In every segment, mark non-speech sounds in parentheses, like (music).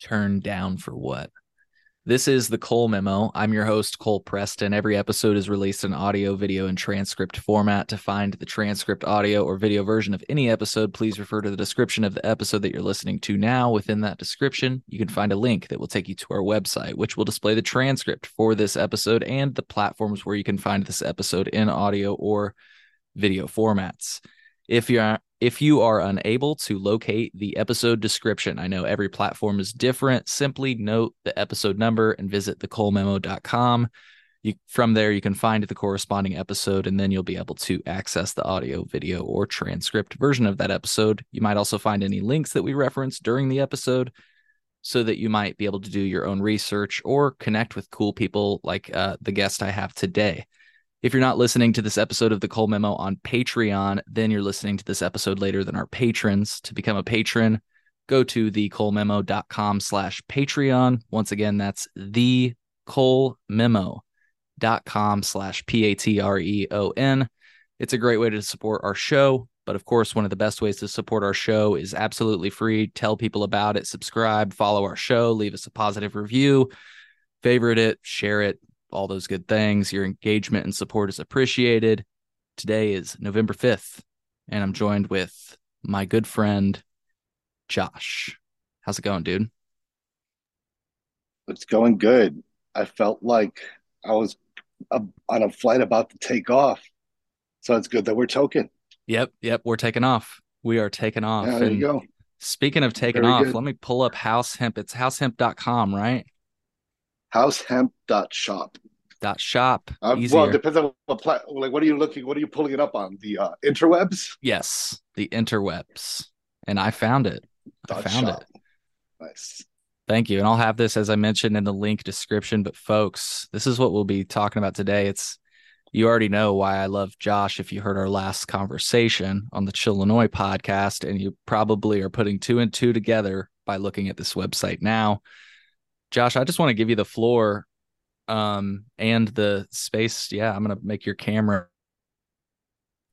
Turned down for what? This is the Cole Memo. I'm your host, Cole Preston. Every episode is released in audio, video, and transcript format. To find the transcript, audio, or video version of any episode, please refer to the description of the episode that you're listening to now. Within that description, you can find a link that will take you to our website, which will display the transcript for this episode and the platforms where you can find this episode in audio or video formats. If you're if you are unable to locate the episode description, I know every platform is different. Simply note the episode number and visit thecolememo.com. You, from there, you can find the corresponding episode, and then you'll be able to access the audio, video, or transcript version of that episode. You might also find any links that we reference during the episode so that you might be able to do your own research or connect with cool people like uh, the guest I have today. If you're not listening to this episode of the Cole Memo on Patreon, then you're listening to this episode later than our patrons. To become a patron, go to thecolememo.com slash Patreon. Once again, that's thecolememo.com slash P-A-T-R-E-O-N. It's a great way to support our show. But of course, one of the best ways to support our show is absolutely free. Tell people about it, subscribe, follow our show, leave us a positive review, favorite it, share it, all those good things. Your engagement and support is appreciated. Today is November 5th, and I'm joined with my good friend, Josh. How's it going, dude? It's going good. I felt like I was on a flight about to take off. So it's good that we're token. Yep, yep, we're taking off. We are taking off. Yeah, there and you go. Speaking of taking Very off, good. let me pull up House Hemp. It's househemp.com, right? Househemp.shop. Dot shop. Uh, well, it depends on what pla- like what are you looking what are you pulling it up on? The uh, interwebs? yes, the interwebs. And I found it. I found shop. it. Nice. Thank you. And I'll have this, as I mentioned, in the link description. But folks, this is what we'll be talking about today. It's you already know why I love Josh if you heard our last conversation on the Chillinois podcast, and you probably are putting two and two together by looking at this website now. Josh, I just want to give you the floor um and the space. Yeah, I'm gonna make your camera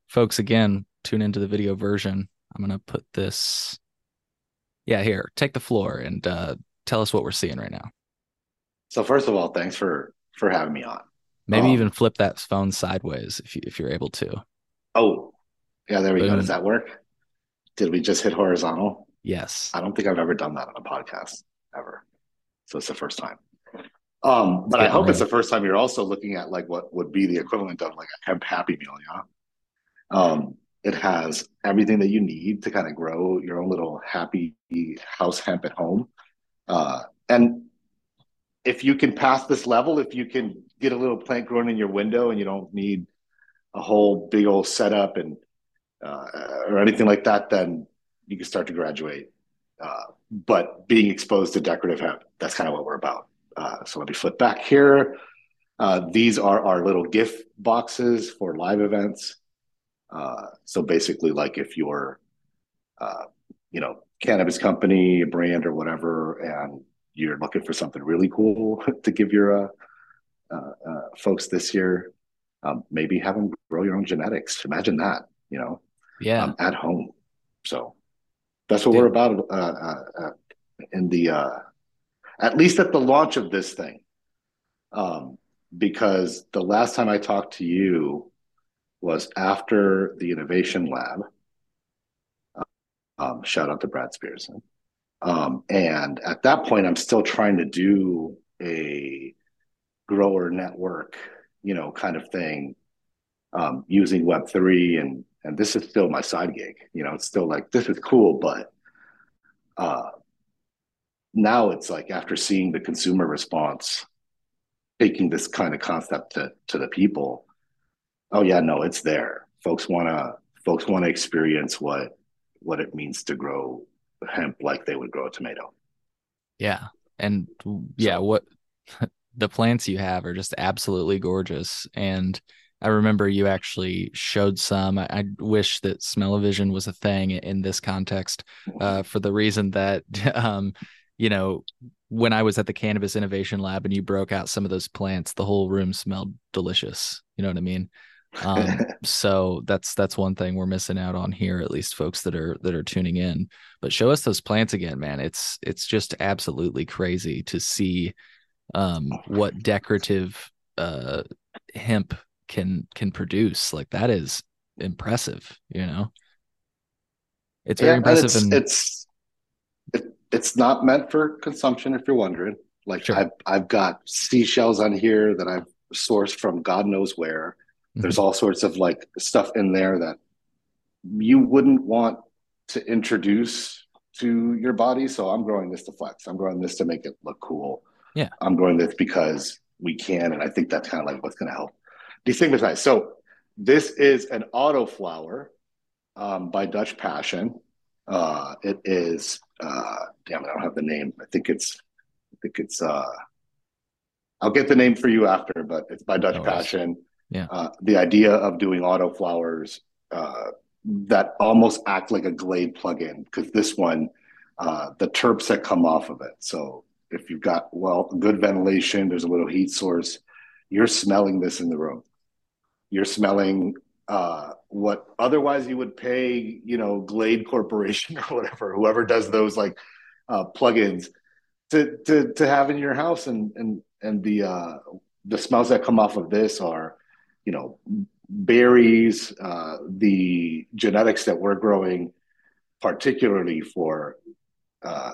folks again tune into the video version. I'm gonna put this yeah, here, take the floor and uh tell us what we're seeing right now. So first of all, thanks for for having me on. Maybe Um, even flip that phone sideways if you if you're able to. Oh, yeah, there we go. Does that work? Did we just hit horizontal? Yes. I don't think I've ever done that on a podcast ever. So it's the first time. Um, but I hope it's the first time you're also looking at like what would be the equivalent of like a hemp happy meal, yeah. Um, it has everything that you need to kind of grow your own little happy house hemp at home. Uh, and if you can pass this level, if you can get a little plant growing in your window and you don't need a whole big old setup and uh, or anything like that, then you can start to graduate. Uh, but being exposed to decorative hemp, that's kind of what we're about. Uh, so let me flip back here. Uh, these are our little gift boxes for live events. Uh, so basically, like if you're, uh, you know, cannabis company, brand, or whatever, and you're looking for something really cool (laughs) to give your uh, uh, uh, folks this year, um, maybe have them grow your own genetics. Imagine that, you know, Yeah. um, at home. So that's what Dude. we're about uh, uh, uh, in the, uh, at least at the launch of this thing. Um, because the last time I talked to you was after the Innovation Lab. Um, shout out to Brad Spearson. Um, and at that point, I'm still trying to do a grower network, you know, kind of thing, um, using Web3 and and this is still my side gig. You know, it's still like this is cool, but uh, now it's like after seeing the consumer response, taking this kind of concept to to the people. Oh yeah, no, it's there. Folks wanna folks wanna experience what what it means to grow hemp like they would grow a tomato. Yeah. And yeah, So- what (laughs) the plants you have are just absolutely gorgeous. And I remember you actually showed some. I, I wish that smell-o-vision was a thing in this context, uh, for the reason that, (laughs) um, you know, when I was at the Cannabis Innovation Lab and you broke out some of those plants, the whole room smelled delicious. You know what I mean? Um, (laughs) so that's that's one thing we're missing out on here, at least folks that are that are tuning in. But show us those plants again, man. It's it's just absolutely crazy to see um, what (sighs) decorative uh, hemp can can produce. Like that is impressive, you know. It's very yeah, impressive. It's, and it's it, it's not meant for consumption, if you're wondering. Like sure. I've I've got seashells on here that I've sourced from God knows where. Mm-hmm. There's all sorts of like stuff in there that you wouldn't want to introduce to your body. So I'm growing this to flex. I'm growing this to make it look cool. Yeah. I'm growing this because we can. And I think that's kind of like what's going to help destigmatize. So this is an autoflower um, by Dutch Passion. Uh, it is, uh, damn it, I don't have the name. I think it's, I think it's, uh, I'll get the name for you after, but it's by Dutch no Passion. Yeah. Uh, the idea of doing autoflowers uh, that almost act like a Glade plugin, because this one, uh, the terps that come off of it. So if you've got well good ventilation, there's a little heat source, you're smelling this in the room. You're smelling uh, what otherwise you would pay, you know, Glade Corporation (laughs) or whatever, whoever does those like uh, plugins to to to have in your house, and and and the uh, the smells that come off of this are, you know, berries, uh, the genetics that we're growing, particularly for, uh,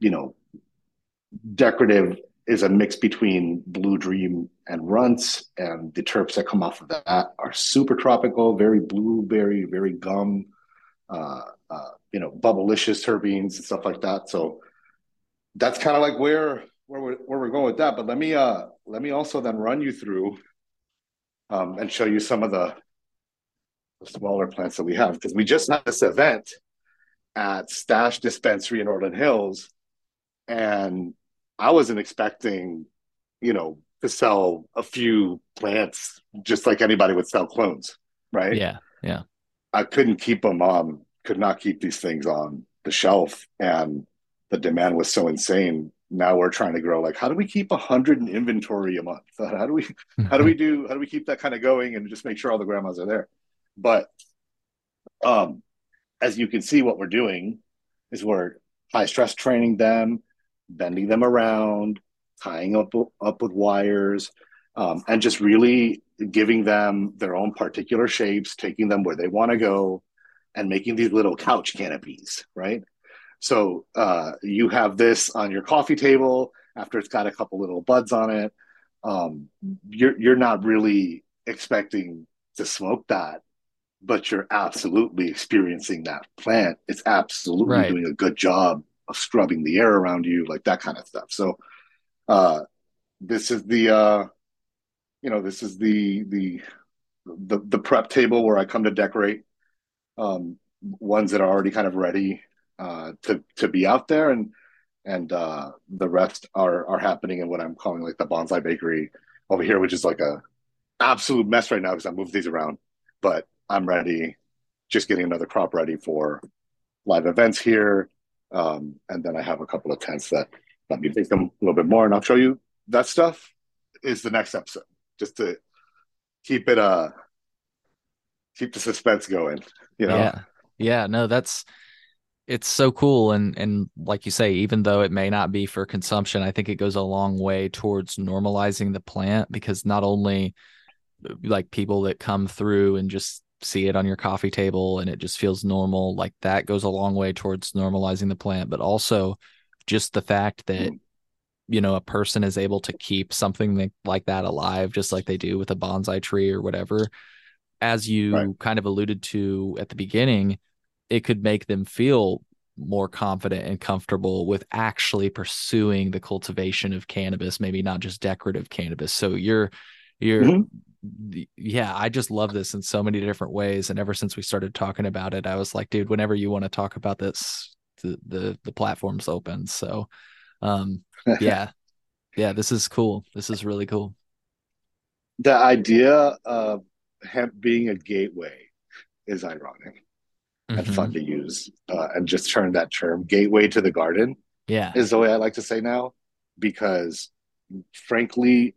you know, decorative is a mix between Blue Dream and Runts, and the terps that come off of that are super tropical, very blueberry, very gum, uh, uh, you know, bubblicious terpenes and stuff like that. So that's kind of like where where we're, where we're going with that. But let me uh let me also then run you through um, and show you some of the, the smaller plants that we have because we just had this event at Stash Dispensary in Orland Hills, and I wasn't expecting, you know, to sell a few plants just like anybody would sell clones, right? Yeah, yeah. I couldn't keep them on, could not keep these things on the shelf, and the demand was so insane. Now we're trying to grow. Like, how do we keep a hundred in inventory a month? (laughs) How do we, how do we (laughs) do, how do we keep that kind of going and just make sure all the grandmas are there? But, um, as you can see, what we're doing is we're high stress training them bending them around, tying up up with wires, um, and just really giving them their own particular shapes, taking them where they want to go, and making these little couch canopies, right? So uh, you have this on your coffee table after it's got a couple little buds on it. Um, you're you're not really expecting to smoke that, but you're absolutely experiencing that plant. It's absolutely right. doing a good job scrubbing the air around you, like that kind of stuff. So, uh, this is the, uh, you know, this is the the the the prep table where I come to decorate um, ones that are already kind of ready uh, to to be out there, and and uh, the rest are are happening in what I'm calling like the bonsai bakery over here, which is like a absolute mess right now because I moved these around, but I'm ready. Just getting another crop ready for live events here um, and then I have a couple of tents that let me take them a little bit more, and I'll show you that stuff. Is the next episode just to keep it uh keep the suspense going. You know. Yeah. Yeah. No, that's it's so cool and and like you say even though it may not be for consumption i think it goes a long way towards normalizing the plant because not only like people that come through and just see it on your coffee table and it just feels normal like that goes a long way towards normalizing the plant but also just the fact that you know a person is able to keep something like that alive just like they do with a bonsai tree or whatever. As you right. kind of alluded to at the beginning it could make them feel more confident and comfortable with actually pursuing the cultivation of cannabis maybe not just decorative cannabis. So you're you're mm-hmm yeah, I just love this in so many different ways. And ever since we started talking about it, I was like, dude, whenever you want to talk about this, the the, the platform's open. So, um, (laughs) yeah, yeah, this is cool. This is really cool. The idea of hemp being a gateway is ironic mm-hmm. and fun to use, uh, and just turn that term gateway to the garden. Yeah, is the way I like to say now, because frankly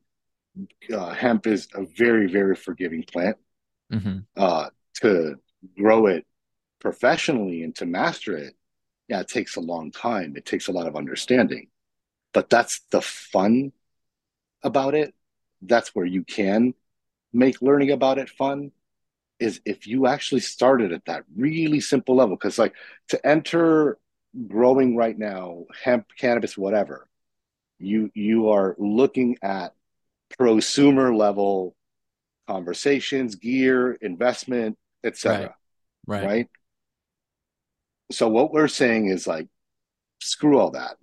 uh, hemp is a very very forgiving plant Mm-hmm. Uh, to grow it professionally and to master it, yeah, it takes a long time. It takes a lot of understanding, but that's the fun about it. That's where you can make learning about it fun is if you actually started at that really simple level because like to enter growing right now hemp cannabis whatever you you are looking at prosumer level conversations gear investment etc Right. Right. right so what we're saying is like screw all that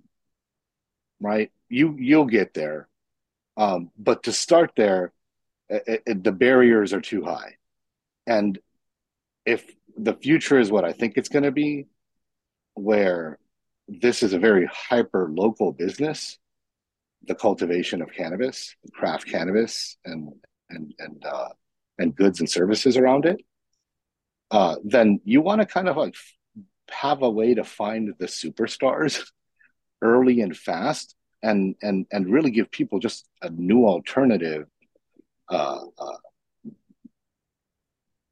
right you you'll get there um but to start there it, it, the barriers are too high and if the future is what i think it's going to be where this is a very hyper local business the cultivation of cannabis craft cannabis and and and uh and goods and services around it uh then you want to kind of like have a way to find the superstars (laughs) early and fast and and and really give people just a new alternative uh, uh,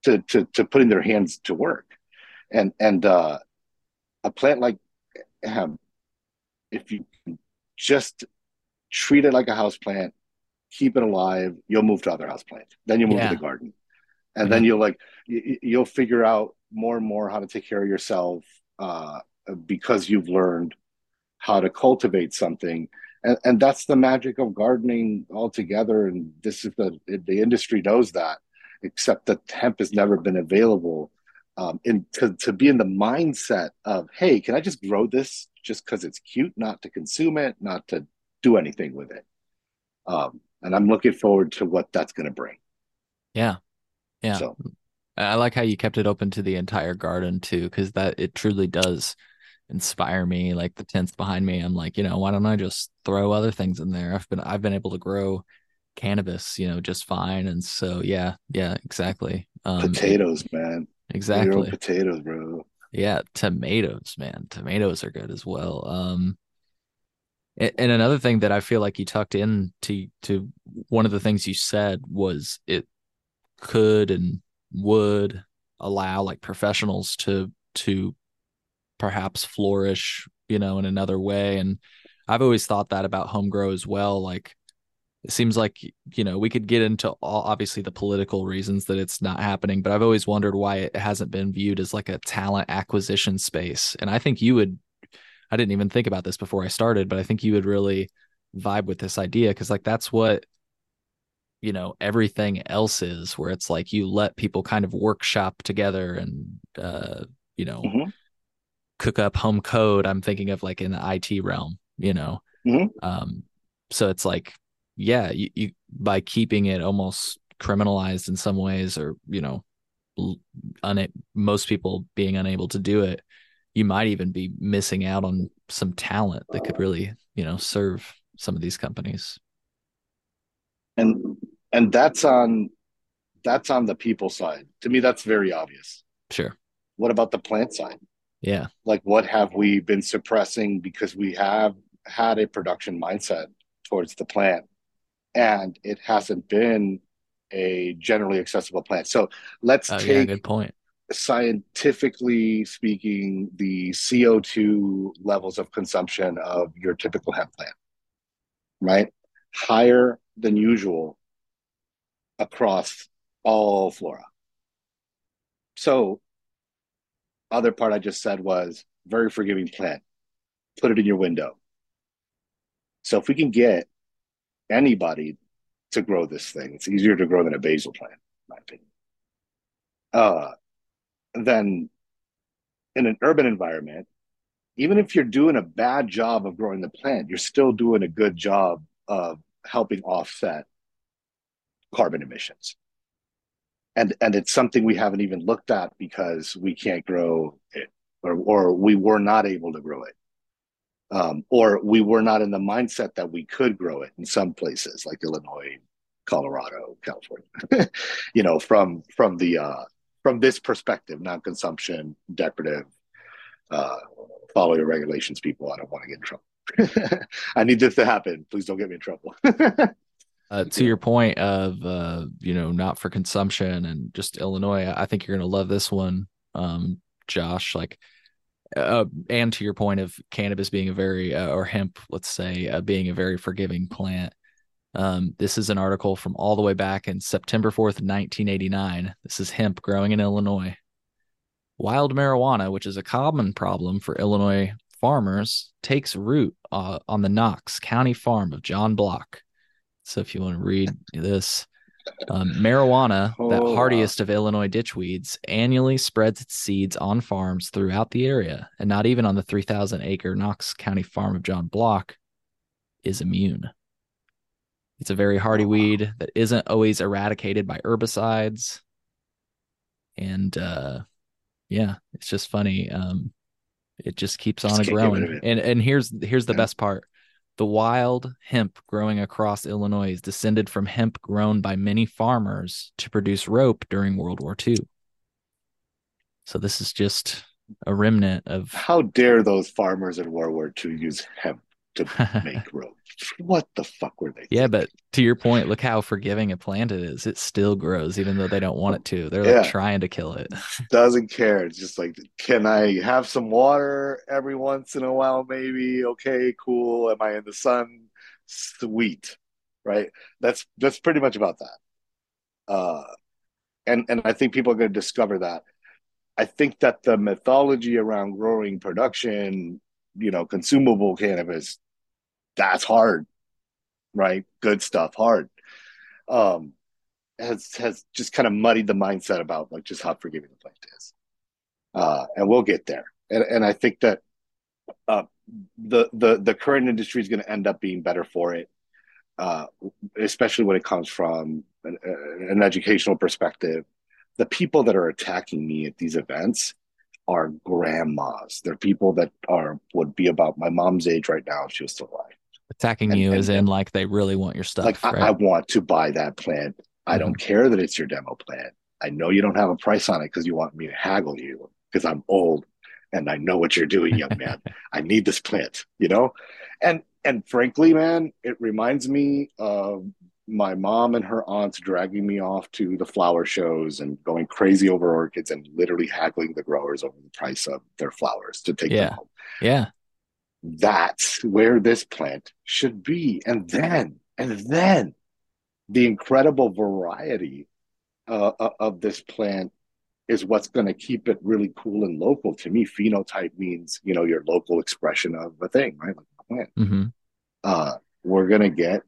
to, to to putting their hands to work. And and uh, a plant like hemp if you just treat it like a house plant keep it alive you'll move to other house plants then you move Yeah. to the garden and Yeah. then you'll like you, you'll figure out more and more how to take care of yourself uh, because you've learned how to cultivate something and, and that's the magic of gardening altogether and this is the the industry knows that except the hemp has never been available um, and to, to be in the mindset of hey can i just grow this just because it's cute not to consume it not to do anything with it um, and i'm looking forward to what that's going to bring Yeah. Yeah. so I like how you kept it open to the entire garden too, because that it truly does inspire me. Like the tents behind me, I'm like, you know, why don't I just throw other things in there? I've been I've been able to grow cannabis, you know, just fine. And so yeah, yeah, exactly. Um, potatoes man Grow your own exactly. potatoes bro Yeah, tomatoes, man. Tomatoes are good as well. Um, and another thing that I feel like you tucked in to to one of the things you said was it could and would allow like professionals to to perhaps flourish, you know, in another way. And I've always thought that about home grow as well. Like it seems like, you know, we could get into all obviously the political reasons that it's not happening, but I've always wondered why it hasn't been viewed as like a talent acquisition space. And I think you would I didn't even think about this before I started, but I think you would really vibe with this idea because like that's what you know everything else is where it's like you let people kind of workshop together and uh you know Mhm. cook up home code i'm thinking of like in the it realm you know Mhm. um so it's like yeah you, you by keeping it almost criminalized in some ways or you know una- most people being unable to do it you might even be missing out on some talent that could really you know serve some of these companies. And and that's on that's on the people side. To me that's very obvious. Sure. What about the plant side? Yeah. Like what have we been suppressing because we have had a production mindset towards the plant and it hasn't been a generally accessible plant? So let's oh yeah take good point scientifically speaking the co2 levels of consumption of your typical hemp plant right? Higher than usual across all flora. So other part i just said was very forgiving plant. Put it in your window. So if we can get anybody to grow this thing it's easier to grow than a basil plant in my opinion. Uh then in an urban environment even if you're doing a bad job of growing the plant you're still doing a good job of helping offset carbon emissions. And and it's something we haven't even looked at because we can't grow it or or we were not able to grow it. Um, or we were not in the mindset that we could grow it in some places like illinois colorado california. (laughs) You know from from the uh from this perspective non-consumption decorative uh follow your regulations people i don't want to get in trouble (laughs) i need this to happen please don't get me in trouble (laughs) uh, to your point of uh, you know not for consumption and just Illinois, I think you're gonna love this one, um, Josh. Like, uh, and to your point of cannabis being a very uh, or hemp, let's say, uh, being a very forgiving plant. Um, this is an article from all the way back in September 4th, 1989. This is hemp growing in Illinois. Wild marijuana, which is a common problem for Illinois farmers, takes root uh, on the Knox County farm of John Block. So if you want to read this, um, marijuana, oh, that hardiest wow. of Illinois ditchweeds, annually spreads its seeds on farms throughout the area, and not even on the 3,000 acre Knox County farm of John Block is immune. It's a very hardy oh, weed that isn't always eradicated by herbicides. And uh, yeah, it's just funny. Um, it just keeps just on growing. And and here's here's the yeah. best part. The wild hemp growing across Illinois is descended from hemp grown by many farmers to produce rope during World War II. So this is just a remnant of how dare those farmers in World War II use hemp to make (laughs) rope. What the fuck were they? Yeah, but to your point, look how forgiving a plant it is. It still grows, even though they don't want it to. They're like trying to kill it. (laughs) Doesn't care. It's just like, can I have some water every once in a while? Maybe. Okay, cool. Am I in the sun? Sweet. Right. That's that's pretty much about that. Uh, and and I think people are going to discover that. I think that the mythology around growing production, you know, consumable cannabis that's hard, right? Good stuff, hard. Um, has has just kind of muddied the mindset about like just how forgiving the plant is. Uh, and we'll get there. And and I think that uh, the the the current industry is going to end up being better for it, uh, especially when it comes from an, an educational perspective. The people that are attacking me at these events are grandmas. They're people that are would be about my mom's age right now if she was still alive attacking and, you and, is in like they really want your stuff. Like right? I, I, want to buy that plant. I mm-hmm. don't care that it's your demo plant. I know you don't have a price on it because you want me to haggle you because I'm old and I know what you're doing, young man. (laughs) I need this plant, you know? And and frankly, man, it reminds me of my mom and her aunts dragging me off to the flower shows and going crazy over orchids and literally haggling the growers over the price of their flowers to take yeah. them home. Yeah that's where this plant should be. And then, and then the incredible variety uh, uh of this plant is what's going to keep it really cool and local. To me, phenotype means, you know, your local expression of a thing, right? Like a plant. Mm-hmm. Uh, we're going to get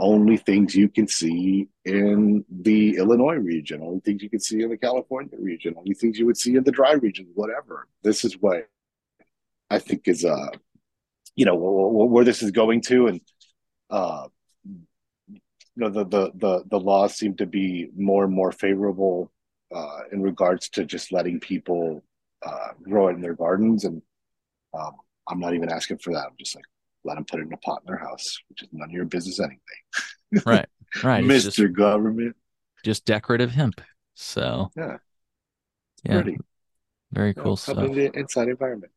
only things you can see in the Illinois region, only things you can see in the California region, only things you would see in the dry region, whatever. This is what I think is uh you know where this is going to and uh you know the the the, the laws seem to be more and more favorable uh in regards to just letting people uh grow it in their gardens. And um i'm not even asking for that. I'm just like let them put it in a pot in their house which is none of your business anyway. (laughs) Right right. Mr just, government. Just decorative hemp. So yeah. yeah. Pretty. very cool yeah, stuff. in the inside environment.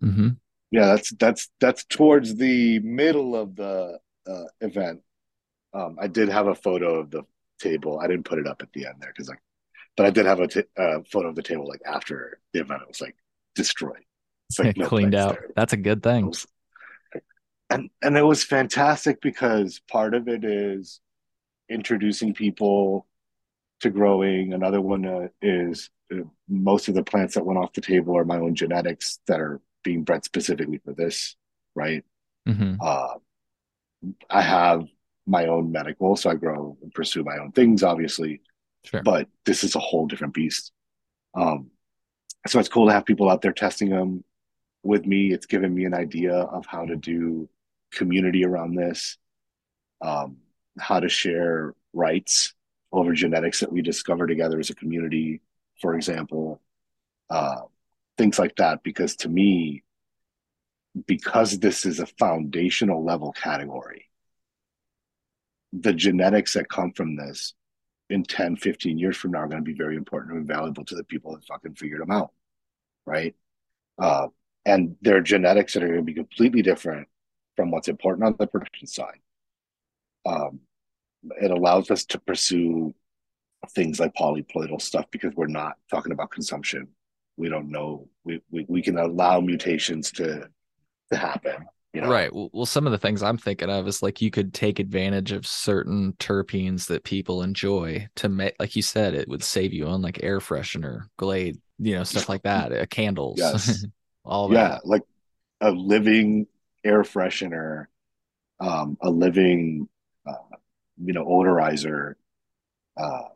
Mm-hmm yeah that's that's that's towards the middle of the uh, event. Um, i did have a photo of the table. I didn't put it up at the end there because like but i did have a t- uh, photo of the table like after the event it was like destroyed. It's like (laughs) no cleaned out. there. that's a good thing. Was, and and it was fantastic because part of it is introducing people to growing. Another one uh, is uh, most of the plants that went off the table are my own genetics that are being bred specifically for this, right? Mm-hmm. Uh, I have my own medical, so I grow and pursue my own things, obviously. Sure. But this is a whole different beast. Um, so it's cool to have people out there testing them with me. It's given me an idea of how to do community around this, um, how to share rights over genetics that we discover together as a community, for example. Uh, things like that because to me because this is a foundational level category the genetics that come from this in 10 15 years from now are going to be very important and valuable to the people that fucking figured them out right uh, and their genetics that are going to be completely different from what's important on the production side um, it allows us to pursue things like polyploidal stuff because we're not talking about consumption. We don't know. We we, we can allow mutations to to happen. You know? Right. Well, some of the things I'm thinking of is like you could take advantage of certain terpenes that people enjoy to make, like you said, it would save you on like air freshener, Glade, you know, stuff like that, uh, candles, yes. (laughs) all yeah, that. like a living air freshener, um, a living, uh, you know, odorizer. Uh,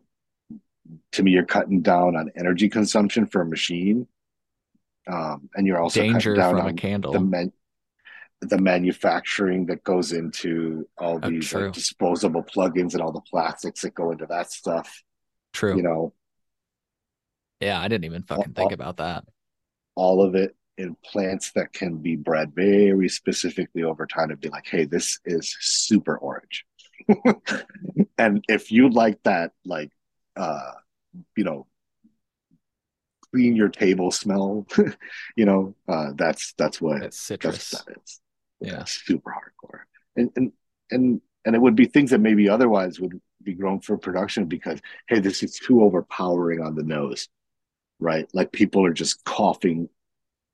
to me, you're cutting down on energy consumption for a machine, um, and you're also danger cutting down from on a candle. the the manufacturing that goes into all Oh, these like, disposable plugins and all the plastics that go into that stuff. True. You know, yeah, I didn't even fucking think about that. all of it in plants that can be bred very specifically over time to be like, hey, this is super orange. (laughs) and if you like that, like, uh, you know, clean your table smell, (laughs) you know, uh, that's that's what that's citrus. what that is. Yeah. super hardcore. And and and and it would be things that maybe otherwise would be grown for production because hey, this is too overpowering on the nose, right? Like people are just coughing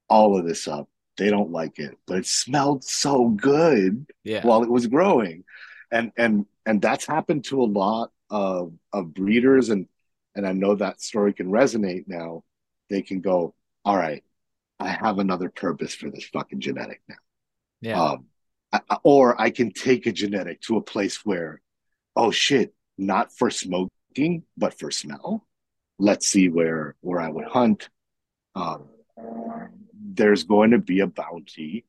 all of this up. They don't like it, but it smelled so good Yeah. while it was growing, and and and that's happened to a lot of of breeders, and and I know that story can resonate now. They can go, all right, I have another purpose for this fucking genetic now. yeah. Um, I, or I can take a genetic to a place where, oh shit, not for smoking, but for smell. Let's see where where I would hunt. Um, there's going to be a bounty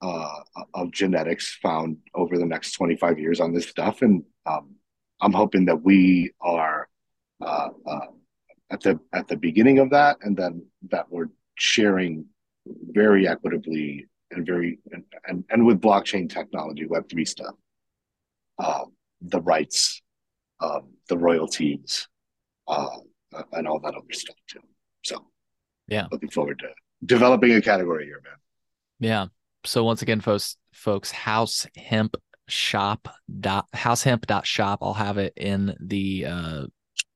uh, of genetics found over the next 25 years on this stuff, and um, I'm hoping that we are uh, uh, at the at the beginning of that, and then that we're sharing very equitably and very and, and, and with blockchain technology, Web three stuff, um, the rights, um, the royalties, uh, and all that other stuff too. So Yeah. looking forward to developing a category here, man. Yeah. So once again, folks, folks, house hemp shop dot househemp dot shop. I'll have it in the uh,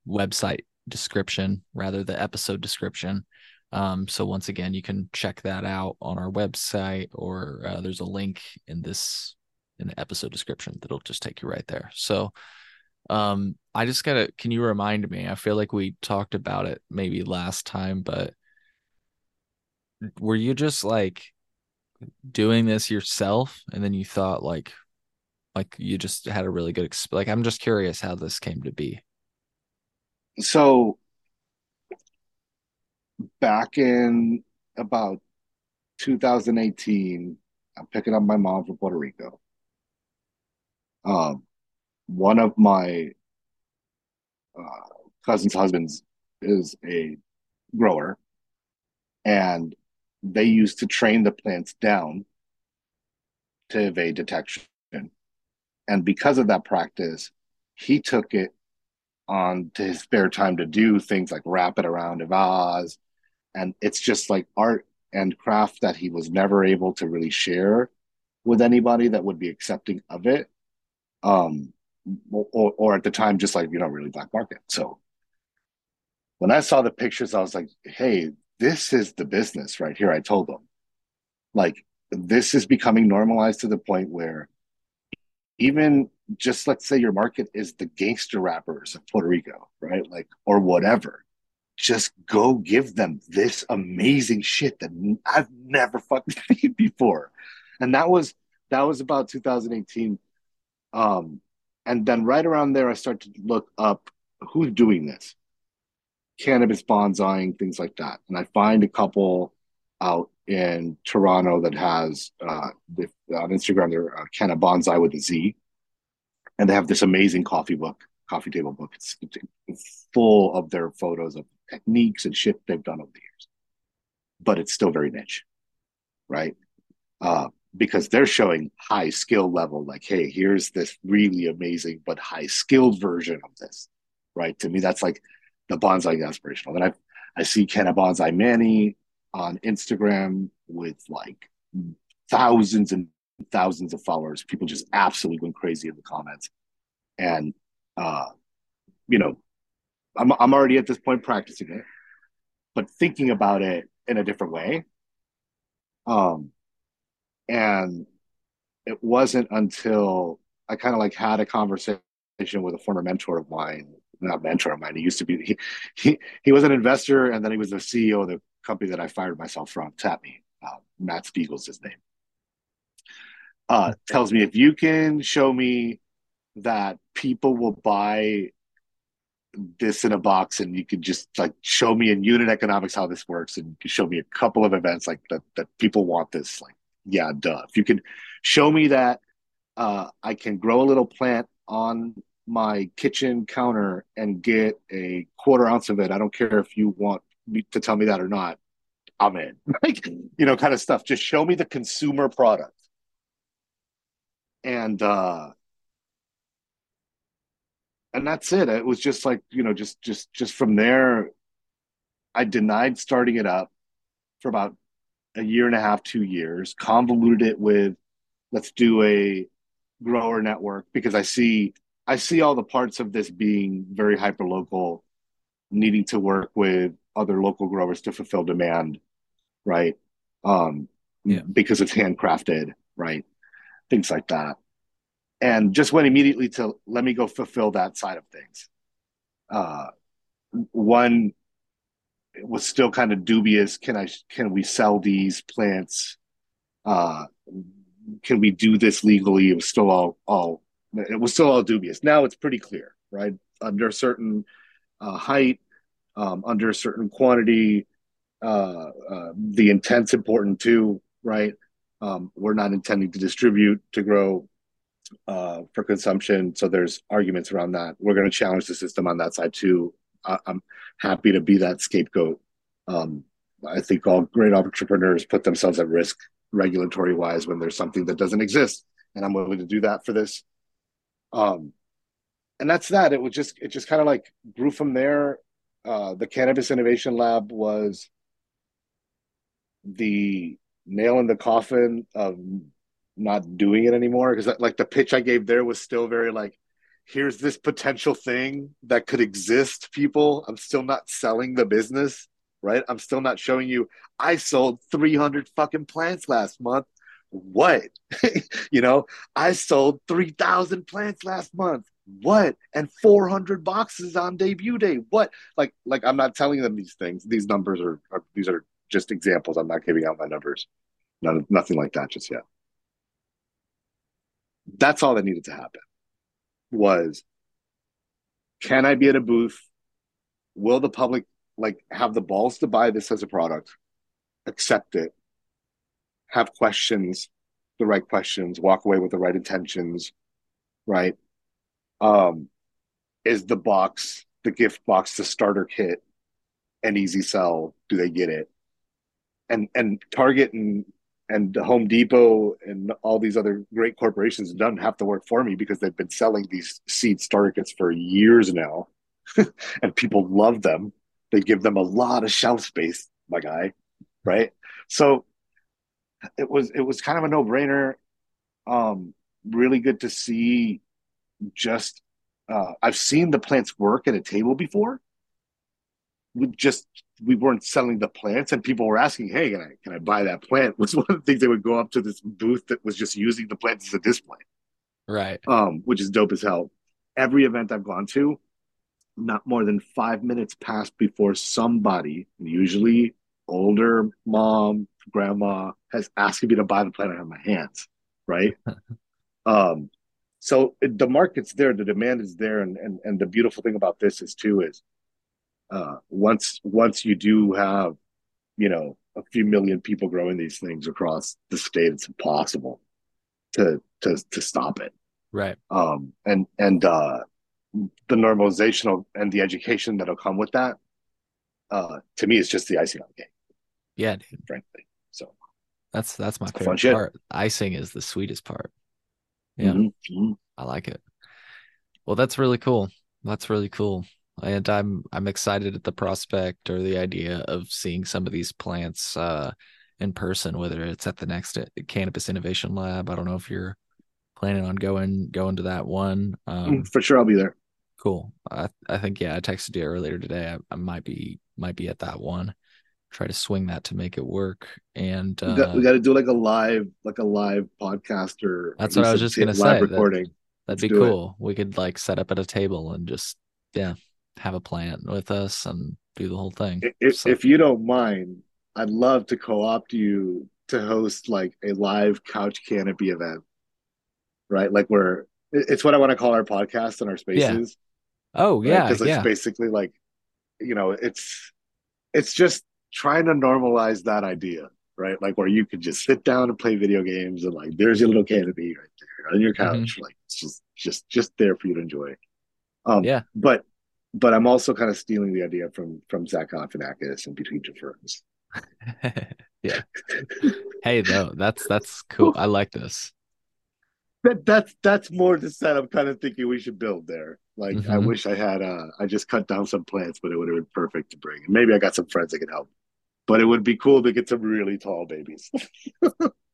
website description, rather the episode description. Um, so once again, you can check that out on our website, or uh, there's a link in this in the episode description that'll just take you right there. So, um, I just gotta. Can you remind me? I feel like we talked about it maybe last time, but were you just like doing this yourself and then you thought like like you just had a really good exp- like i'm just curious how this came to be So back in about 2018, I'm picking up my mom from Puerto Rico. Um, one of my uh, cousin's husbands is a grower, and they used to train the plants down to evade detection. And because of that practice, he took it on to his spare time to do things like wrap it around a vase. And it's just like art and craft that he was never able to really share with anybody that would be accepting of it. Um, or, or at the time, just like, you know, really black market. So when I saw the pictures, I was like, hey, this is the business right here. I told them, like, this is becoming normalized to the point where even just let's say your market is the gangster rappers of Puerto Rico, right? Like, or whatever. Just go give them this amazing shit that I've never fucking (laughs) seen before. And that was that was about 2018. Um, and then right around there, I start to look up who's doing this, cannabis bonsaiing, things like that. And I find a couple out in Toronto that has uh, on Instagram, they're uh, Canna Bonsai with a Z, and they have this amazing coffee book, coffee table book. It's, it's full of their photos of techniques and shit they've done over the years, but it's still very niche, right? Uh, because they're showing high skill level, like, hey, here's this really amazing but high skilled version of this, right? To me, that's like the bonsai aspirational. And I I see Canna Bonsai Manny on Instagram with like thousands and thousands of followers. People just absolutely went crazy in the comments. And uh, you know, I'm I'm already at this point practicing it, but thinking about it in a different way. Um, and it wasn't until I kind of like had a conversation with a former mentor of mine, not mentor of mine. He used to be he he he was an investor, and then he was the CEO of the company that I fired myself from. Tap me, uh, Matt Spiegel's his name. Uh, tells me if you can show me that people will buy this in a box and you can just like show me in unit economics how this works and you show me a couple of events like that that people want this like yeah duh. If you can show me that uh, i can grow a little plant on my kitchen counter and get a quarter ounce of it i don't care if you want me to tell me that or not i'm in. (laughs) Like you know kind of stuff. Just show me the consumer product and uh and that's it. It was just like you know, just just just from there, I denied starting it up for about a year and a half, two years. Convoluted it with let's do a grower network because I see I see all the parts of this being very hyper local, needing to work with other local growers to fulfill demand, right? Um, yeah. because it's handcrafted, right? Things like that and just went immediately to let me go fulfill that side of things. Uh, one was still kind of dubious. Can I? Can we sell these plants? Uh, can we do this legally? It was still all all. It was still all dubious. Now it's pretty clear, right? Under a certain uh, height, um, under a certain quantity, uh, uh, the intent's important too, right? Um, we're not intending to distribute to grow uh, for consumption. So there's arguments around that. We're going to challenge the system on that side too. I, am happy to be that scapegoat. Um, I think all great entrepreneurs put themselves at risk regulatory wise when there's something that doesn't exist, and I'm willing to do that for this. Um, and that's that. It was just it just kind of like grew from there. Uh, the Cannabis Innovation Lab was the nail in the coffin of not doing it anymore. Because like the pitch I gave there was still very like here's this potential thing that could exist people. I'm still not selling the business right? I'm still not showing you i sold 300 fucking plants last month. What? (laughs) You know i sold 3000 plants last month. What? And 400 boxes on debut day. What? Like like i'm not telling them these things. These numbers are, are these are just examples i'm not giving out my numbers None, nothing like that just yet that's all that needed to happen was can I be at a booth? Will the public like have the balls to buy this as a product, accept it, have questions, the right questions, walk away with the right intentions, right? Um, is the box, the gift box, the starter kit, an easy sell? Do they get it? And and Target and and Home Depot and all these other great corporations don't have to work for me because they've been selling these seed starter kits for years now, (laughs) and people love them. They give them a lot of shelf space, my guy, right? So it was it was kind of a no brainer. Um, really good to see. Just uh, I've seen the plants work at a table before, we just we weren't selling the plants and people were asking hey can i can i buy that plant? (laughs) Was one of the things they would go up to this booth that was just using the plants as a display. Right. Um which is dope as hell. Every event i've gone to not more than five minutes passed before somebody usually older mom grandma has asked me to buy the plant i have my hands right? (laughs) Um so the market's there the demand is there and, and and the beautiful thing about this is too is uh, once once you do have you know a few million people growing these things across the state it's impossible to to to stop it. Right. Um and and uh the normalization and the education that'll come with that uh to me is just the icing on the cake. Yeah dude. frankly so. That's that's my favorite part. Icing is the sweetest part. Yeah. Mm-hmm. mm-hmm. i like it. Well that's really cool. That's really cool and I'm I'm excited at the prospect or the idea of seeing some of these plants uh, in person, whether it's at the next Cannabis Innovation Lab. I don't know if you're planning on going going to that one. Um, For sure, I'll be there. Cool. I I think yeah, I texted you earlier today. I, I might be might be at that one. Try to swing that to make it work. And uh, we got, we got to do like a live like a live podcast or That's what I was just gonna live say, recording. that'd Let's be do it. cool. We could like set up at a table and just yeah, have a plant with us and do the whole thing. If So- if you don't mind, I'd love to co-opt you to host like a live couch canopy event. Right? Like where it- it's what I want to call our podcast and our spaces. oh yeah, Because yeah. it's basically like, you know, it's it's just trying to normalize that idea, right? Like where you could just sit down and play video games and like there's your little canopy right there on your couch. Mm-hmm. Like it's just just just there for you to enjoy. Um Yeah. but but I'm also kind of stealing the idea from from Zach Galifianakis and Between Two Ferns. (laughs) yeah. Hey though, that's that's cool. I like this. That that's that's more the set I'm kind of thinking we should build there. Like I Mhm. wish I had uh I just cut down some plants, but it would have been perfect to bring. And maybe I got some friends that could help. But it would be cool to get some really tall babies. (laughs)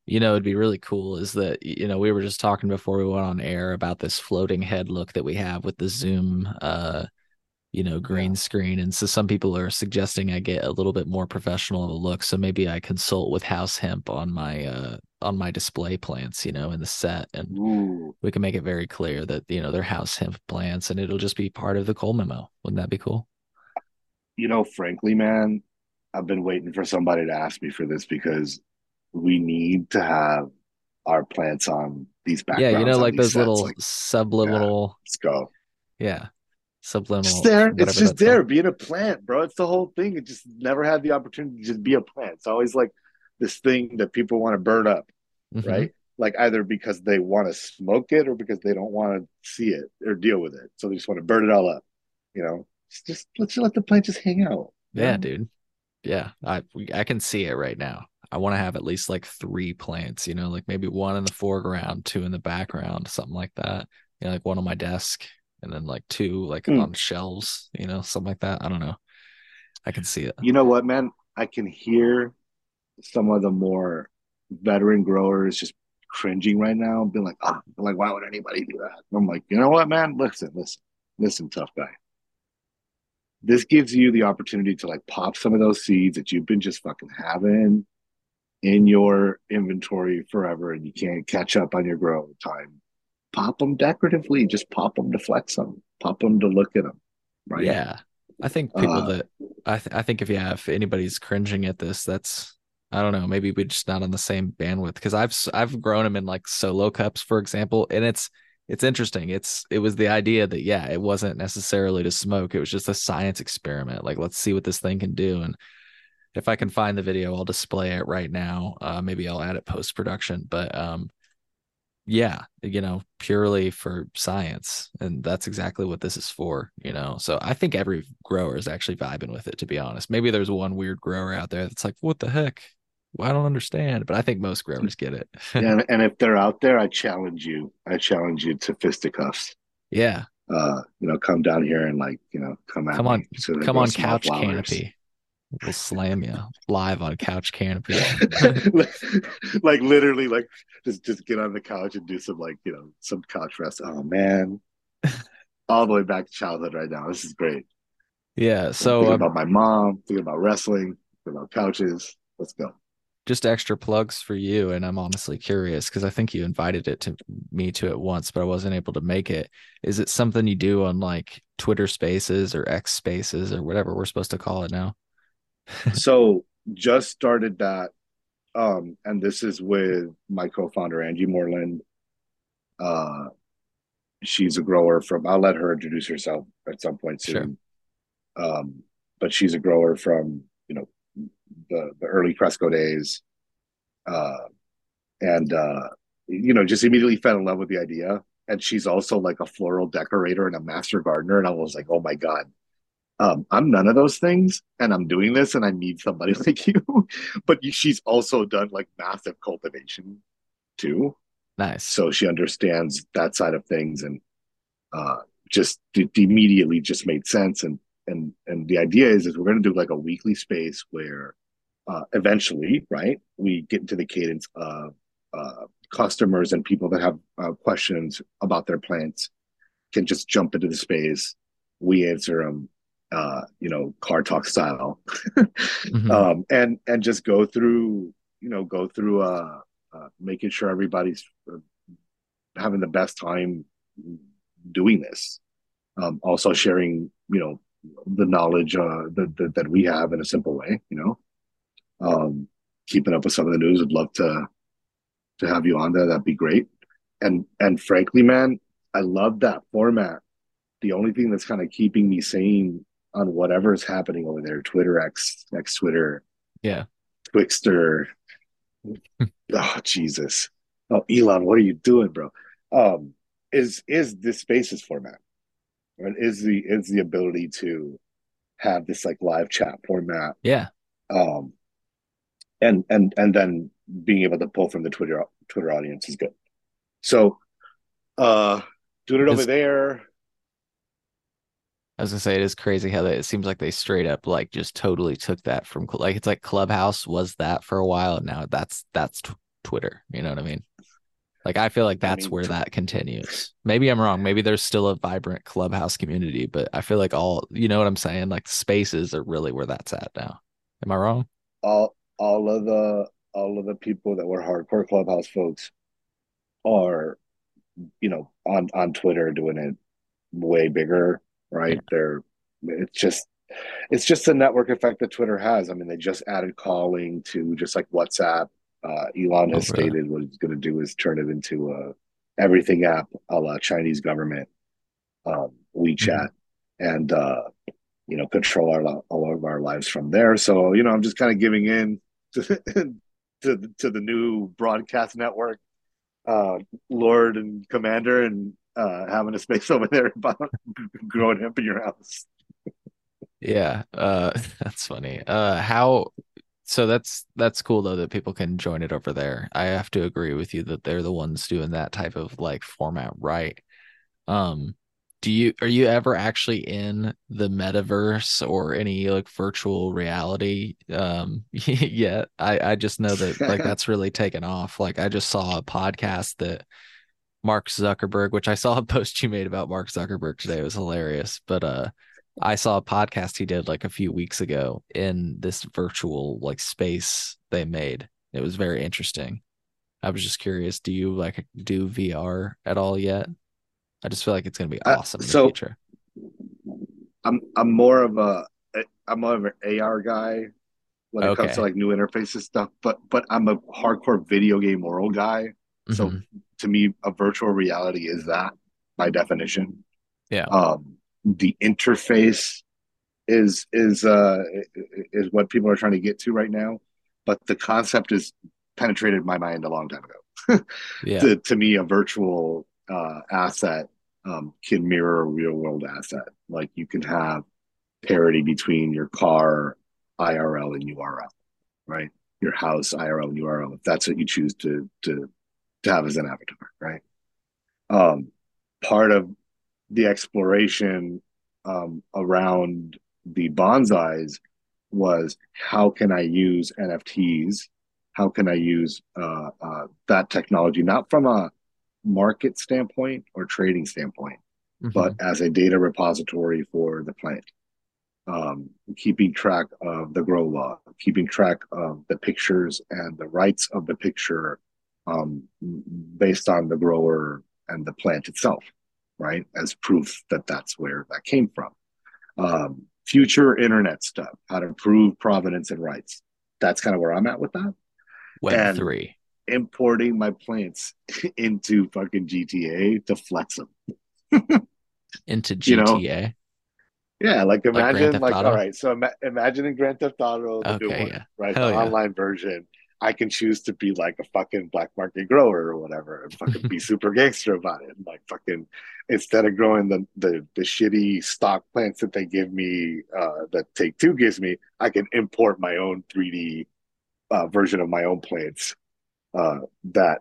You know, it'd be really cool is that you know we were just talking before we went on air about this floating head look that we have with the Zoom, uh, you know, green screen, and so some people are suggesting I get a little bit more professional of a look. So maybe I consult with House Hemp on my uh on my display plants, you know, in the set, and Ooh. we can make it very clear that you know they're House Hemp plants, and it'll just be part of the Cole memo. Wouldn't that be cool? You know, frankly, man, I've been waiting for somebody to ask me for this because we need to have our plants on these backgrounds. yeah, you know, like those sets. little Like, subliminal, let's go. yeah, subliminal. It's there. It's just there, being a plant, bro. It's the whole thing. It just never had the opportunity to just be a plant. It's always like this thing that people want to burn up, Mhm. right? Like either because they want to smoke it or because they don't want to see it or deal with it. So they just want to burn it all up. You know, it's just let's just let the plant just hang out. Yeah, Yeah. dude. Yeah, I I can see it right now. I want to have at least like three plants, you know, like maybe one in the foreground, two in the background, something like that. You know, like one on my desk and then like two like Hmm. on shelves, you know, something like that. I don't know. I can see it. You know what, man? I can hear some of the more veteran growers just cringing right now, being like, "Ah, like why would anybody do that?" I'm like, you know what, man? Listen, listen, listen, tough guy. This gives you the opportunity to like pop some of those seeds that you've been just fucking having in your inventory forever, and you can't catch up on your grow time. Pop them decoratively, just pop them to flex them, pop them to look at them, right? Yeah. I think people Uh, that I th- I think if yeah, if anybody's cringing at this, that's I don't know, maybe we're just not on the same bandwidth because I've I've grown them in like solo cups, for example, and it's it's interesting. It's it was the idea that yeah, it wasn't necessarily to smoke. It was just a science experiment. Like let's see what this thing can do. And if I can find the video, I'll display it right now. Uh, maybe I'll add it post production. But um, yeah, you know, purely for science, and that's exactly what this is for. You know, so I think every grower is actually vibing with it. To be honest, maybe there's one weird grower out there that's like, "What the heck." Well, I don't understand, but I think most growers get it. (laughs) and, and if they're out there, I challenge you. I challenge you to fisticuffs. yeah, Uh, you know, come down here and like, you know, come out. come on, come on, couch canopy. We'll slam you live on couch canopy. (laughs) like literally, like just just get on the couch and do some like you know some couch rest. Oh man, (laughs) all the way back to childhood right now. This is great. Yeah, so um, about my mom, thinking about wrestling, thinking about couches. Let's go. just extra plugs for you and i'm honestly curious because i think you invited it to me to it once but i wasn't able to make it is it something you do on like twitter spaces or x spaces or whatever we're supposed to call it now (laughs) so just started that um and this is with my co-founder angie moreland. Uh she's a grower from i'll let her introduce herself at some point soon. Um but she's a grower from you know the the early cresco days. Uh and uh you know just immediately fell in love with the idea. And she's also like a floral decorator and a master gardener. And i was like oh my god um, I'm none of those things, and I'm doing this, and I need somebody (laughs) like you. but she's also done like massive cultivation too, nice so she understands that side of things, and uh, just it immediately just made sense. And and and the idea is is we're going to do like a weekly space where uh, eventually, right, we get into the cadence of uh, customers and people that have uh, questions about their plants can just jump into the space. We answer them, uh, you know, car talk style, mm-hmm. (laughs) um, and and just go through, you know, go through uh, uh, making sure everybody's uh, having the best time doing this. Um, also sharing, you know, the knowledge uh, that, that, that we have in a simple way. You know, um, keeping up with some of the news. Would love to to have you on there. That'd be great. And and frankly, man, I love that format. The only thing that's kind of keeping me sane on whatever is happening over there, Twitter X, X Twitter, yeah, Twixter. (laughs) oh Jesus! Oh Elon, what are you doing, bro? Um, is is this Spaces format? Right? Is the is the ability to have this like live chat format? Yeah. Um, and and and then being able to pull from the Twitter Twitter audience is good. So, uh, doing it over there. I was gonna say it is crazy how they, it seems like they straight up like just totally took that from like it's like Clubhouse was that for a while and now that's that's t- Twitter. You know what I mean? Like I feel like that's I mean, where that continues. Maybe I'm wrong. Maybe there's still a vibrant Clubhouse community, but I feel like all you know what I'm saying. Like spaces are really where that's at now. Am I wrong? All all of the all of the people that were hardcore clubhouse folks are you know on on twitter doing it way bigger right yeah. they're it's just it's just the network effect that twitter has i mean they just added calling to just like whatsapp uh, elon has oh, really? stated what he's going to do is turn it into a everything app a la chinese government um, wechat mm-hmm. and uh, you know control our all of our lives from there so you know i'm just kind of giving in (laughs) to, to to the new broadcast network, uh, Lord and Commander, and uh, having a space (laughs) over there about growing hemp in your house. yeah, uh, (laughs) that's funny. Uh, how? So that's that's cool though that people can join it over there. I have to agree with you that they're the ones doing that type of like format right. Um, do you are you ever actually in the metaverse or any like virtual reality um (laughs) yet i i just know that like that's really taken off like i just saw a podcast that mark zuckerberg which i saw a (laughs) post you made about mark zuckerberg today it was hilarious but uh i saw a podcast he did like a few weeks ago in this virtual like space they made it was very interesting i was just curious do you like do vr at all yet I just feel like it's going to be uh, awesome uh, so, in the future. I'm I'm more of a I'm more of an AR guy when it okay. comes to like new interfaces stuff, but but I'm a hardcore video game world guy. So mm-hmm. To me, a virtual reality is that by definition. Yeah. Um, the interface is is uh is what people are trying to get to right now, but the concept is penetrated my mind a long time ago. (laughs) yeah. to, to me, a virtual uh, asset um, can mirror a real world asset. Like you can have parity between your car IRL and URL, right? Your house IRL and URL, if that's what you choose to to to have as an avatar, right? Um, part of the exploration um, around the bonsais was how can I use NFTs? How can I use uh, uh, that technology, not from a market standpoint or trading standpoint, mm-hmm. but as a data repository for the plant. Um, keeping track of the grow log, keeping track of the pictures and the rights of the picture um, based on the grower and the plant itself, right? As proof that that's where that came from. Um, future internet stuff, how to prove provenance and rights. That's kind of where I'm at with that. Web and, three importing my plants (laughs) into fucking GTA to flex them. (laughs) into GTA. You know? Yeah, like imagine like, like all right, so ima- imagine in Grand Theft Auto the okay, new one, yeah. right? Hell the yeah. online version. I can choose to be like a fucking black market grower or whatever and fucking be (laughs) super gangster about it. And like fucking instead of growing the, the the shitty stock plants that they give me uh that Take Two gives me, I can import my own 3D uh, version of my own plants uh, that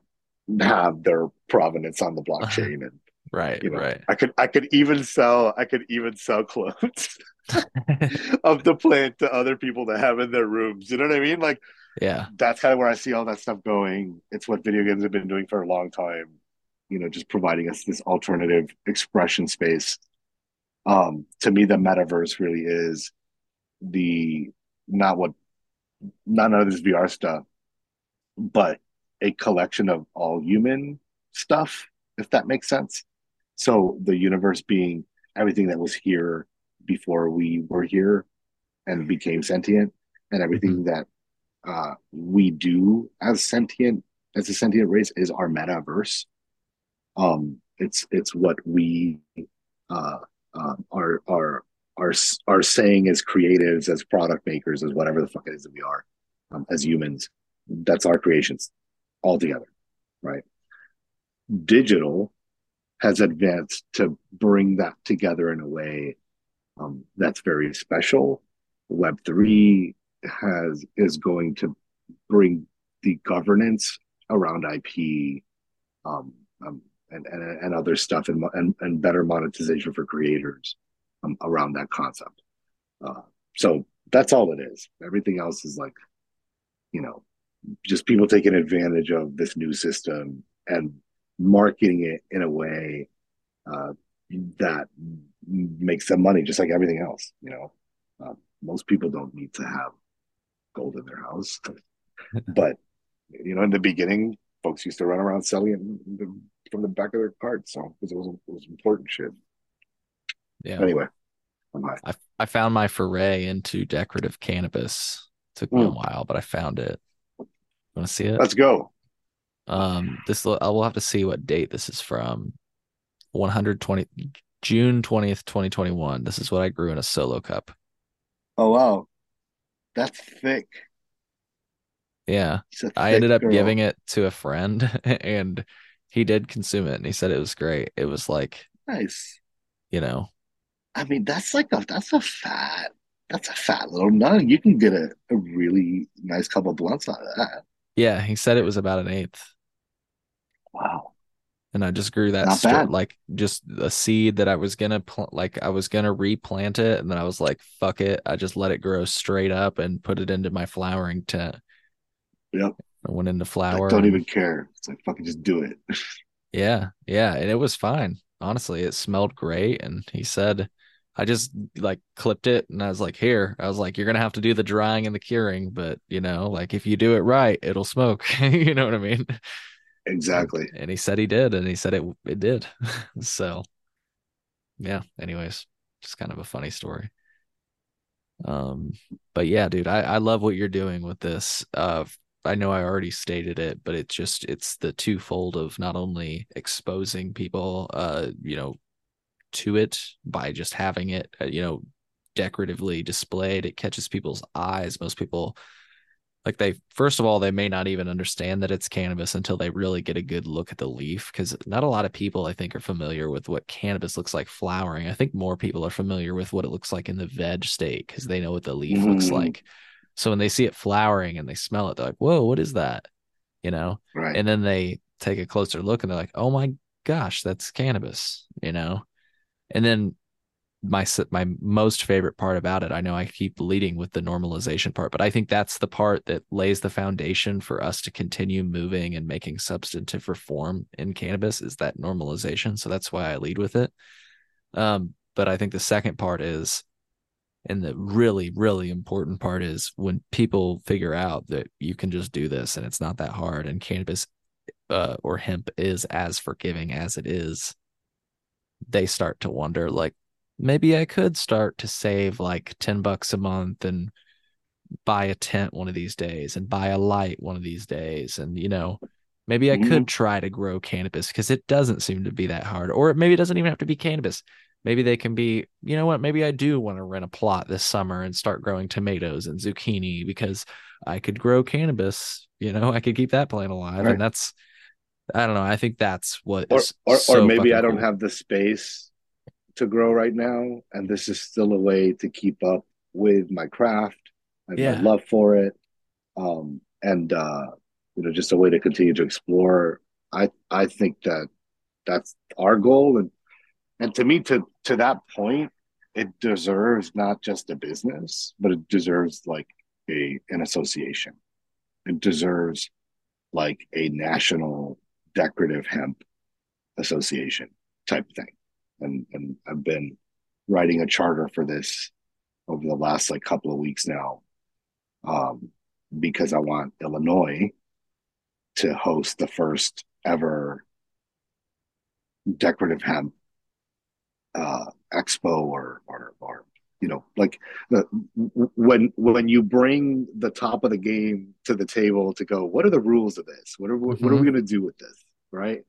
have their provenance on the blockchain and (laughs) Right, you know, right. I could I could even sell I could even sell clones (laughs) of the plant to other people to have in their rooms. You know what I mean? Like yeah. That's kind of where I see all that stuff going. It's what video games have been doing for a long time. You know, just providing us this alternative expression space. Um, to me, the metaverse really is the not what not none of this VR stuff, but a collection of all human stuff, if that makes sense. So the universe being everything that was here before we were here and became sentient, and everything mm-hmm. that uh, we do as sentient as a sentient race is our metaverse. Um, it's it's what we uh, uh, are are are are saying as creatives, as product makers, as whatever the fuck it is that we are, um, as humans. That's our creations all together, right? Digital has advanced to bring that together in a way um, that's very special. Web three has is going to bring the governance around IP um, um, and, and and other stuff and and, and better monetization for creators um, around that concept. Uh, so that's all it is. Everything else is like, you know, just people taking advantage of this new system and marketing it in a way uh, that makes them money, just like everything else. You know, uh, most people don't need to have gold in their house, (laughs) but you know, in the beginning, folks used to run around selling it from the back of their cart, so because it was it was important shit. Yeah. Anyway, I I found my foray into decorative cannabis. Took me mm. a hmm. while, but I found it. Want to see it? Let's go. Um, this I will have to see what date this is from. 120 June 20th, 2021. This is what I grew in a solo cup. Oh wow. That's thick. Yeah. I ended up girl. giving it to a friend (laughs) and he did consume it and he said it was great. It was like nice. You know. I mean, that's like a that's a fat that's a fat little nut. You can get a, a really nice couple blunts out of that. Yeah, he said it was about an eighth. Wow and I just grew that like just a seed that I was gonna pl- like I was gonna replant it, and then I was like, "Fuck it!" I just let it grow straight up and put it into my flowering tent. Yep, I went into flower. I don't even care. It's like fucking just do it. (laughs) yeah, yeah, and it was fine. Honestly, it smelled great, and he said, I just like clipped it, and I was like, "Here," I was like, "You're gonna have to do the drying and the curing, but you know, like if you do it right, it'll smoke." (laughs) you know what I mean? Exactly. And he said he did, and he said it it did. (laughs) so yeah, anyways, just kind of a funny story. Um, but yeah, dude, I, I love what you're doing with this. Uh I know I already stated it, but it's just it's the twofold of not only exposing people uh, you know, to it by just having it, uh, you know, decoratively displayed. It catches people's eyes. Most people like they first of all they may not even understand that it's cannabis until they really get a good look at the leaf because not a lot of people i think are familiar with what cannabis looks like flowering. I think more people are familiar with what it looks like in the veg state because they know what the leaf mm. looks like. So when they see it flowering and they smell it they're like whoa what is that? You know? Right. And then they take a closer look and they're like oh my gosh that's cannabis you know? And then my my most favorite part about it. I know I keep leading with the normalization part, but I think that's the part that lays the foundation for us to continue moving and making substantive reform in cannabis is that normalization. So that's why I lead with it. Um, but I think the second part is, and the really really important part is when people figure out that you can just do this and it's not that hard, and cannabis uh, or hemp is as forgiving as it is. They start to wonder, like, maybe I could start to save like 10 bucks a month and buy a tent one of these days and buy a light one of these days. And, you know, maybe I mm-hmm. could try to grow cannabis because it doesn't seem to be that hard. Or maybe it doesn't even have to be cannabis. Maybe they can be, you know what? Maybe I do want to rent a plot this summer and start growing tomatoes and zucchini because I could grow cannabis. You know, I could keep that plant alive. Right. And that's, I don't know. I think that's what. Or, or, so or maybe I don't cool. have the space to grow right now, and this is still a way to keep up with my craft and yeah. my love for it, um, and uh, you know, just a way to continue to explore. I I think that that's our goal. And and to me, to to that point, it deserves not just a business, but it deserves like a an association. It deserves like a national decorative hemp association type thing. And and I've been writing a charter for this over the last like couple of weeks now. Um, because I want Illinois to host the first ever decorative hemp uh, expo or or or you know like the, when when you bring the top of the game to the table to go what are the rules of this what are mm-hmm. what are we mm-hmm. going to do with this right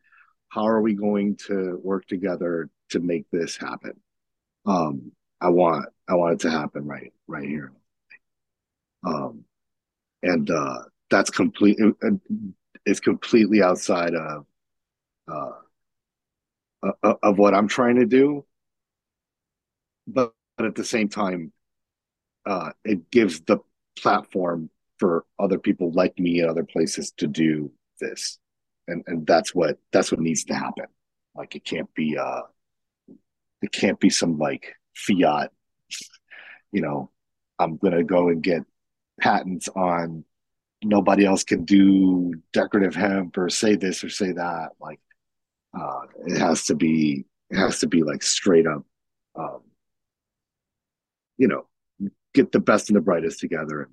how are we going to work together to make this happen. Um i want i want it to happen right right here. Um and uh that's complete it's completely outside of uh of what i'm trying to do. But but at the same time, uh, it gives the platform for other people like me and other places to do this, and and that's what that's what needs to happen. Like it can't be uh, it can't be some like fiat, you know, I'm gonna go and get patents on nobody else can do decorative hemp or say this or say that. Like uh, it has to be it has to be like straight up um, you know, get the best and the brightest together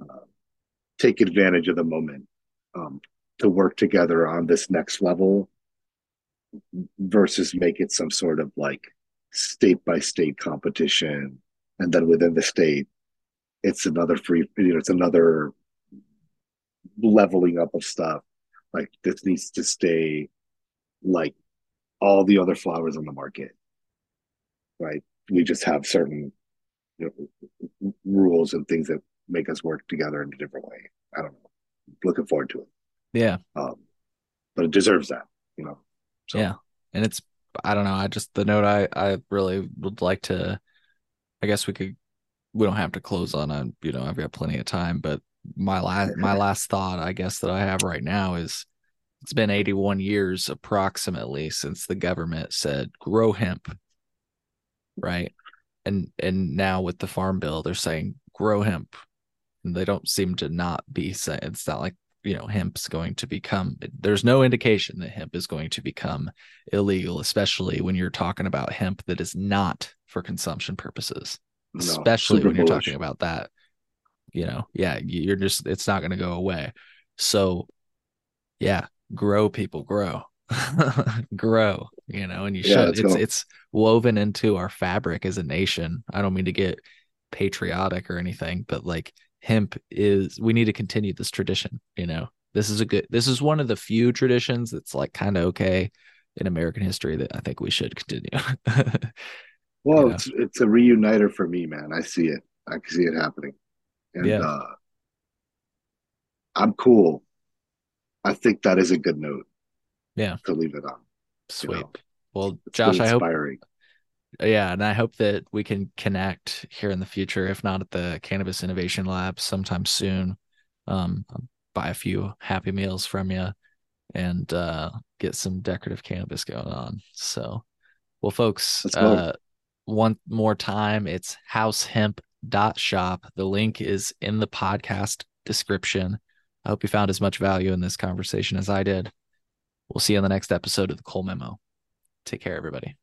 and uh, take advantage of the moment um, to work together on this next level versus make it some sort of like state by state competition. And then within the state, it's another free, you know, it's another leveling up of stuff. Like this needs to stay like all the other flowers on the market. Right we just have certain you know, rules and things that make us work together in a different way. I don't know. Looking forward to it. Yeah. Um, but it deserves that, you know. So. Yeah, and it's I don't know. I just the note I I really would like to. I guess we could. We don't have to close on a. You know, I've got plenty of time, but my last my (laughs) last thought, I guess that I have right now is it's been 81 years approximately since the government said grow hemp right? And and now with the farm bill, they're saying grow hemp, and they don't seem to not be saying it's not like you know hemp's going to become. There's no indication that hemp is going to become illegal, especially when you're talking about hemp that is not for consumption purposes. No, especially when you're talking about that, you know, yeah, you're just it's not going to go away. So, yeah, grow people grow. (laughs) grow you know and you yeah, should it's it's woven into our fabric as a nation i don't mean to get patriotic or anything but like hemp is we need to continue this tradition you know? This is a good this is one of the few traditions that's like kind of okay in american history that i think we should continue. (laughs) Well you know? it's it's a reuniter for me man. I see it. I can see it happening. And yeah. uh i'm cool. I think that is a good note yeah. to leave it on sweet you know? well it's josh i hope yeah and i hope that we can connect here in the future if not at the cannabis innovation lab sometime soon. Um buy a few happy meals from you and uh get some decorative cannabis going on. So well folks uh one more time it's househemp.shop the link is in the podcast description. I hope you found as much value in this conversation as i did. We'll see you on the next episode of the Cole Memo. Take care, everybody.